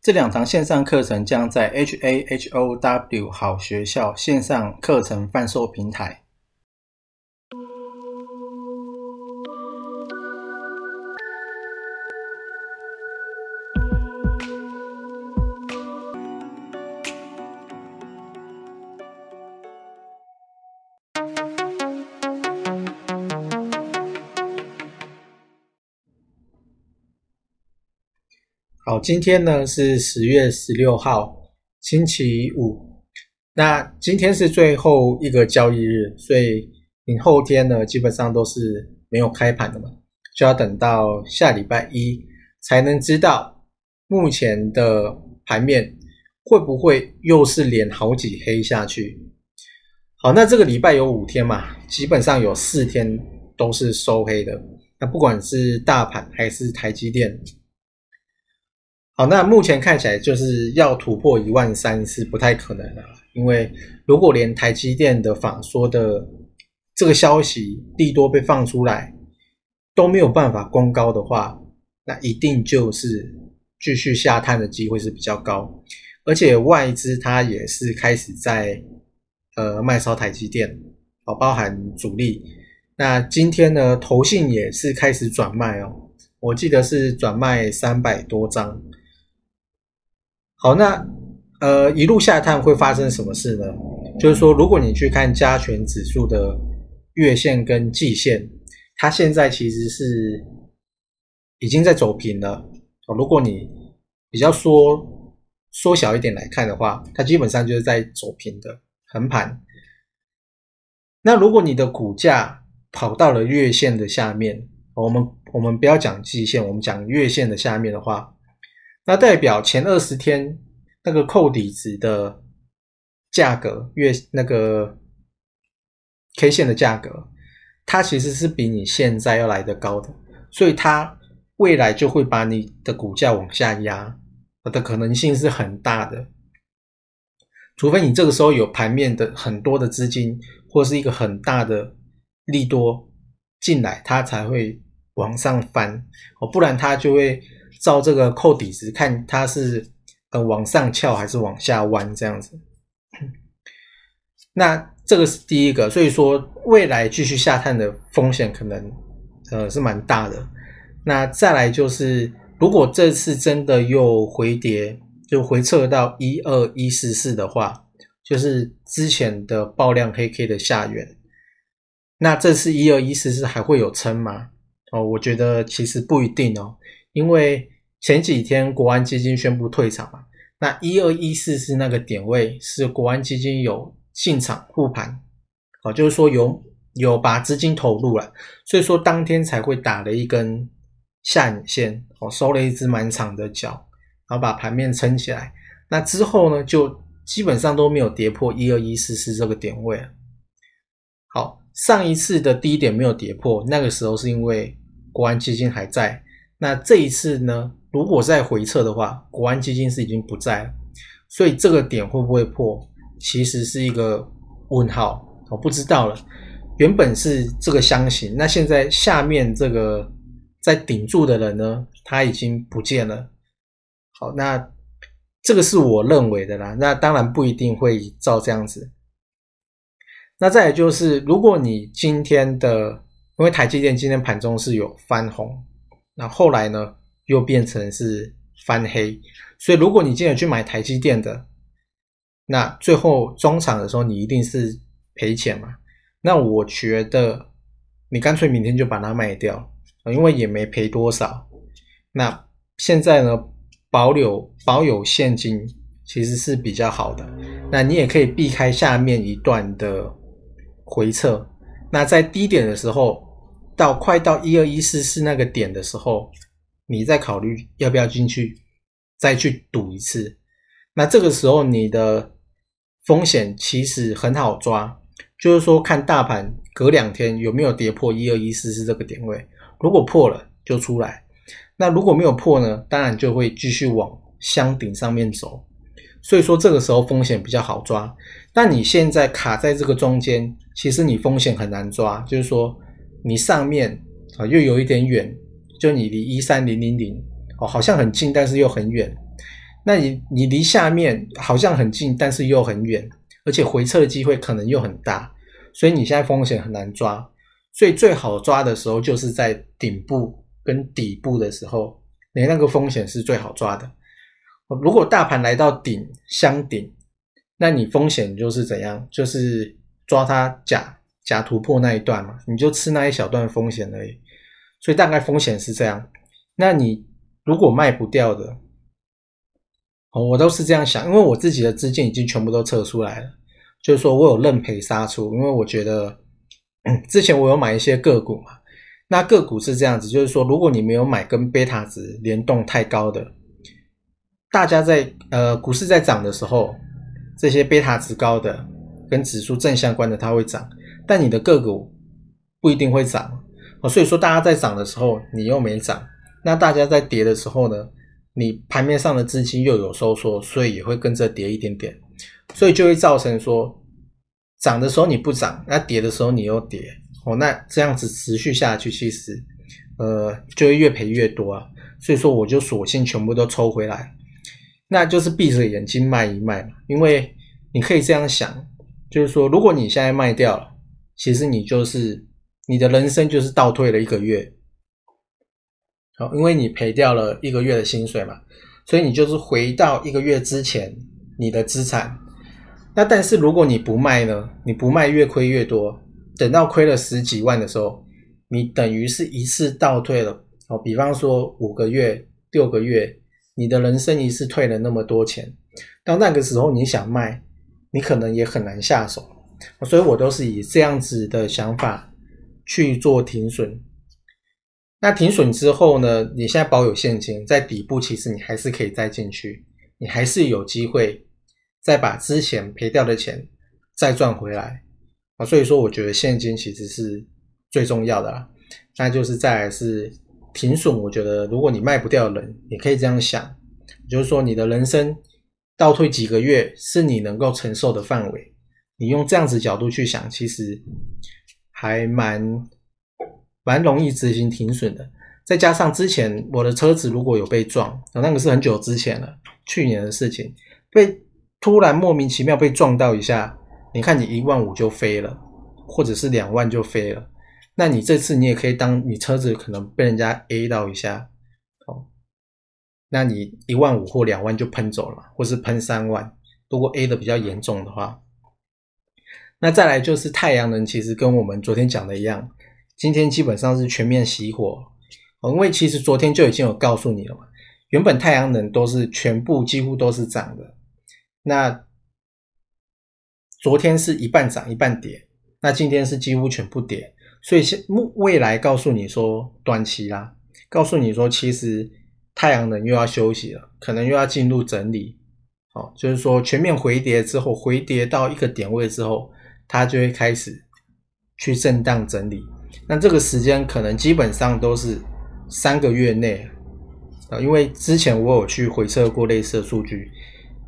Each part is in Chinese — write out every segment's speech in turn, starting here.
这两堂线上课程将在 HAHOW 好学校线上课程贩售平台。好，今天呢是十月十六号，星期五。那今天是最后一个交易日，所以你后天呢基本上都是没有开盘的嘛，就要等到下礼拜一才能知道目前的盘面会不会又是连好几黑下去。好，那这个礼拜有五天嘛，基本上有四天都是收黑的。那不管是大盘还是台积电。好，那目前看起来就是要突破一万三是不太可能的，因为如果连台积电的法说的这个消息利多被放出来都没有办法攻高的话，那一定就是继续下探的机会是比较高，而且外资它也是开始在呃卖烧台积电，哦，包含主力，那今天呢，投信也是开始转卖哦，我记得是转卖三百多张。好，那呃一路下探会发生什么事呢？就是说，如果你去看加权指数的月线跟季线，它现在其实是已经在走平了。如果你比较缩缩小一点来看的话，它基本上就是在走平的横盘。那如果你的股价跑到了月线的下面，我们我们不要讲季线，我们讲月线的下面的话。那代表前二十天那个扣底值的价格，月那个 K 线的价格，它其实是比你现在要来的高的，所以它未来就会把你的股价往下压的可能性是很大的，除非你这个时候有盘面的很多的资金或是一个很大的利多进来，它才会往上翻哦，不然它就会。照这个扣底值看，它是呃往上翘还是往下弯这样子？那这个是第一个，所以说未来继续下探的风险可能呃是蛮大的。那再来就是，如果这次真的又回跌，就回撤到一二一四四的话，就是之前的爆量黑 K 的下缘，那这次一二一四四还会有撑吗？哦，我觉得其实不一定哦。因为前几天国安基金宣布退场嘛，那一二一四是那个点位，是国安基金有进场护盘，哦，就是说有有把资金投入了，所以说当天才会打了一根下影线，哦，收了一只满场的脚，然后把盘面撑起来。那之后呢，就基本上都没有跌破一二一四四这个点位。好，上一次的低点没有跌破，那个时候是因为国安基金还在。那这一次呢？如果再回撤的话，国安基金是已经不在了，所以这个点会不会破，其实是一个问号，我不知道了。原本是这个箱型，那现在下面这个在顶住的人呢，他已经不见了。好，那这个是我认为的啦。那当然不一定会照这样子。那再就是，如果你今天的，因为台积电今天盘中是有翻红。那后来呢，又变成是翻黑，所以如果你今天去买台积电的，那最后中场的时候你一定是赔钱嘛？那我觉得你干脆明天就把它卖掉，因为也没赔多少。那现在呢，保留保有现金其实是比较好的。那你也可以避开下面一段的回撤。那在低点的时候。到快到一二一四四那个点的时候，你再考虑要不要进去，再去赌一次。那这个时候你的风险其实很好抓，就是说看大盘隔两天有没有跌破一二一四四这个点位，如果破了就出来，那如果没有破呢，当然就会继续往箱顶上面走。所以说这个时候风险比较好抓，但你现在卡在这个中间，其实你风险很难抓，就是说你上面啊又有一点远，就你离一三零零零哦好像很近，但是又很远。那你你离下面好像很近，但是又很远，而且回撤的机会可能又很大，所以你现在风险很难抓。所以最好抓的时候就是在顶部跟底部的时候，你那个风险是最好抓的。如果大盘来到顶箱顶，那你风险就是怎样？就是抓它假假突破那一段嘛，你就吃那一小段风险而已。所以大概风险是这样。那你如果卖不掉的，哦，我都是这样想，因为我自己的资金已经全部都撤出来了，就是说我有认赔杀出，因为我觉得 之前我有买一些个股嘛，那个股是这样子，就是说如果你没有买跟贝塔值联动太高的。大家在呃股市在涨的时候，这些贝塔值高的跟指数正相关的它会涨，但你的个股不一定会涨哦。所以说大家在涨的时候你又没涨，那大家在跌的时候呢，你盘面上的资金又有收缩，所以也会跟着跌一点点，所以就会造成说涨的时候你不涨，那跌的时候你又跌哦，那这样子持续下去，其实呃就会越赔越多啊。所以说我就索性全部都抽回来。那就是闭着眼睛卖一卖嘛，因为你可以这样想，就是说，如果你现在卖掉了，其实你就是你的人生就是倒退了一个月，好，因为你赔掉了一个月的薪水嘛，所以你就是回到一个月之前你的资产。那但是如果你不卖呢，你不卖越亏越多，等到亏了十几万的时候，你等于是一次倒退了，哦，比方说五个月、六个月。你的人生一次退了那么多钱，到那个时候你想卖，你可能也很难下手，所以我都是以这样子的想法去做停损。那停损之后呢？你现在保有现金，在底部其实你还是可以再进去，你还是有机会再把之前赔掉的钱再赚回来啊。所以说，我觉得现金其实是最重要的啦。那就是再来是。停损，我觉得如果你卖不掉人，你可以这样想，就是说你的人生倒退几个月是你能够承受的范围。你用这样子角度去想，其实还蛮蛮容易执行停损的。再加上之前我的车子如果有被撞，那个是很久之前了，去年的事情，被突然莫名其妙被撞到一下，你看你一万五就飞了，或者是两万就飞了。那你这次你也可以当你车子可能被人家 A 到一下，哦，那你一万五或两万就喷走了，或是喷三万，如果 A 的比较严重的话，那再来就是太阳能，其实跟我们昨天讲的一样，今天基本上是全面熄火，因为其实昨天就已经有告诉你了嘛，原本太阳能都是全部几乎都是涨的，那昨天是一半涨一半跌，那今天是几乎全部跌。所以现未未来告诉你说短期啦，告诉你说其实太阳能又要休息了，可能又要进入整理，好，就是说全面回跌之后，回跌到一个点位之后，它就会开始去震荡整理。那这个时间可能基本上都是三个月内啊，因为之前我有去回测过类似的数据，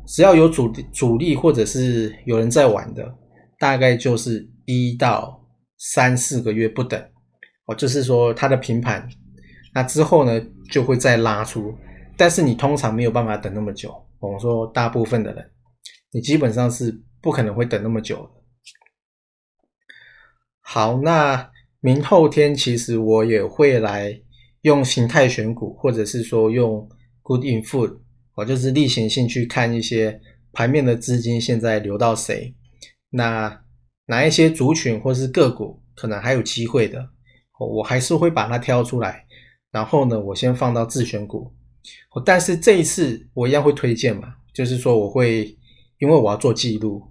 只要有主主力或者是有人在玩的，大概就是一到。三四个月不等，哦，就是说它的平盘，那之后呢就会再拉出，但是你通常没有办法等那么久。我们说大部分的人，你基本上是不可能会等那么久的。好，那明后天其实我也会来用形态选股，或者是说用 Good in Food，我就是例行性去看一些盘面的资金现在流到谁，那。哪一些族群或是个股可能还有机会的，我还是会把它挑出来，然后呢，我先放到自选股。但是这一次我一样会推荐嘛，就是说我会，因为我要做记录，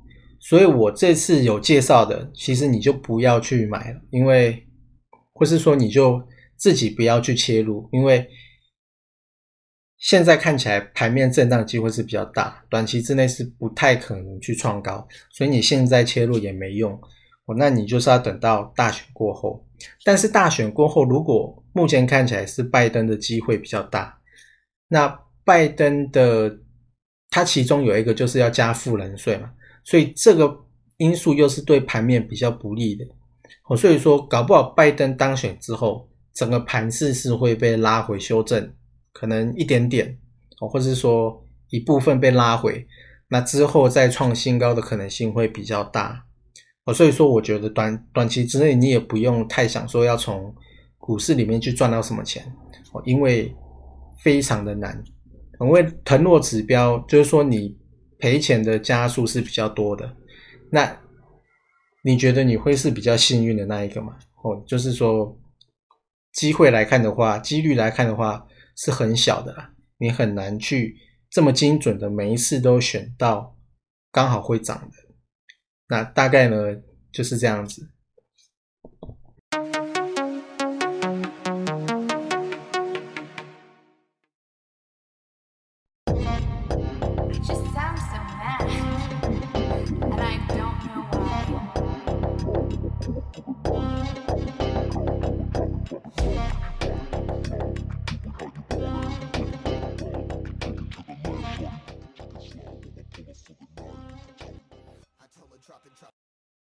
所以我这次有介绍的，其实你就不要去买了，因为或是说你就自己不要去切入，因为现在看起来盘面震荡机会是比较大，短期之内是不太可能去创高，所以你现在切入也没用。哦，那你就是要等到大选过后。但是大选过后，如果目前看起来是拜登的机会比较大，那拜登的他其中有一个就是要加富人税嘛，所以这个因素又是对盘面比较不利的。哦，所以说搞不好拜登当选之后，整个盘势是会被拉回修正，可能一点点哦，或者是说一部分被拉回，那之后再创新高的可能性会比较大。哦，所以说我觉得短短期之内你也不用太想说要从股市里面去赚到什么钱哦，因为非常的难。因为腾落指标就是说你赔钱的加速是比较多的，那你觉得你会是比较幸运的那一个吗？哦，就是说机会来看的话，几率来看的话是很小的，你很难去这么精准的每一次都选到刚好会涨的，那大概呢就是这样子。Bye.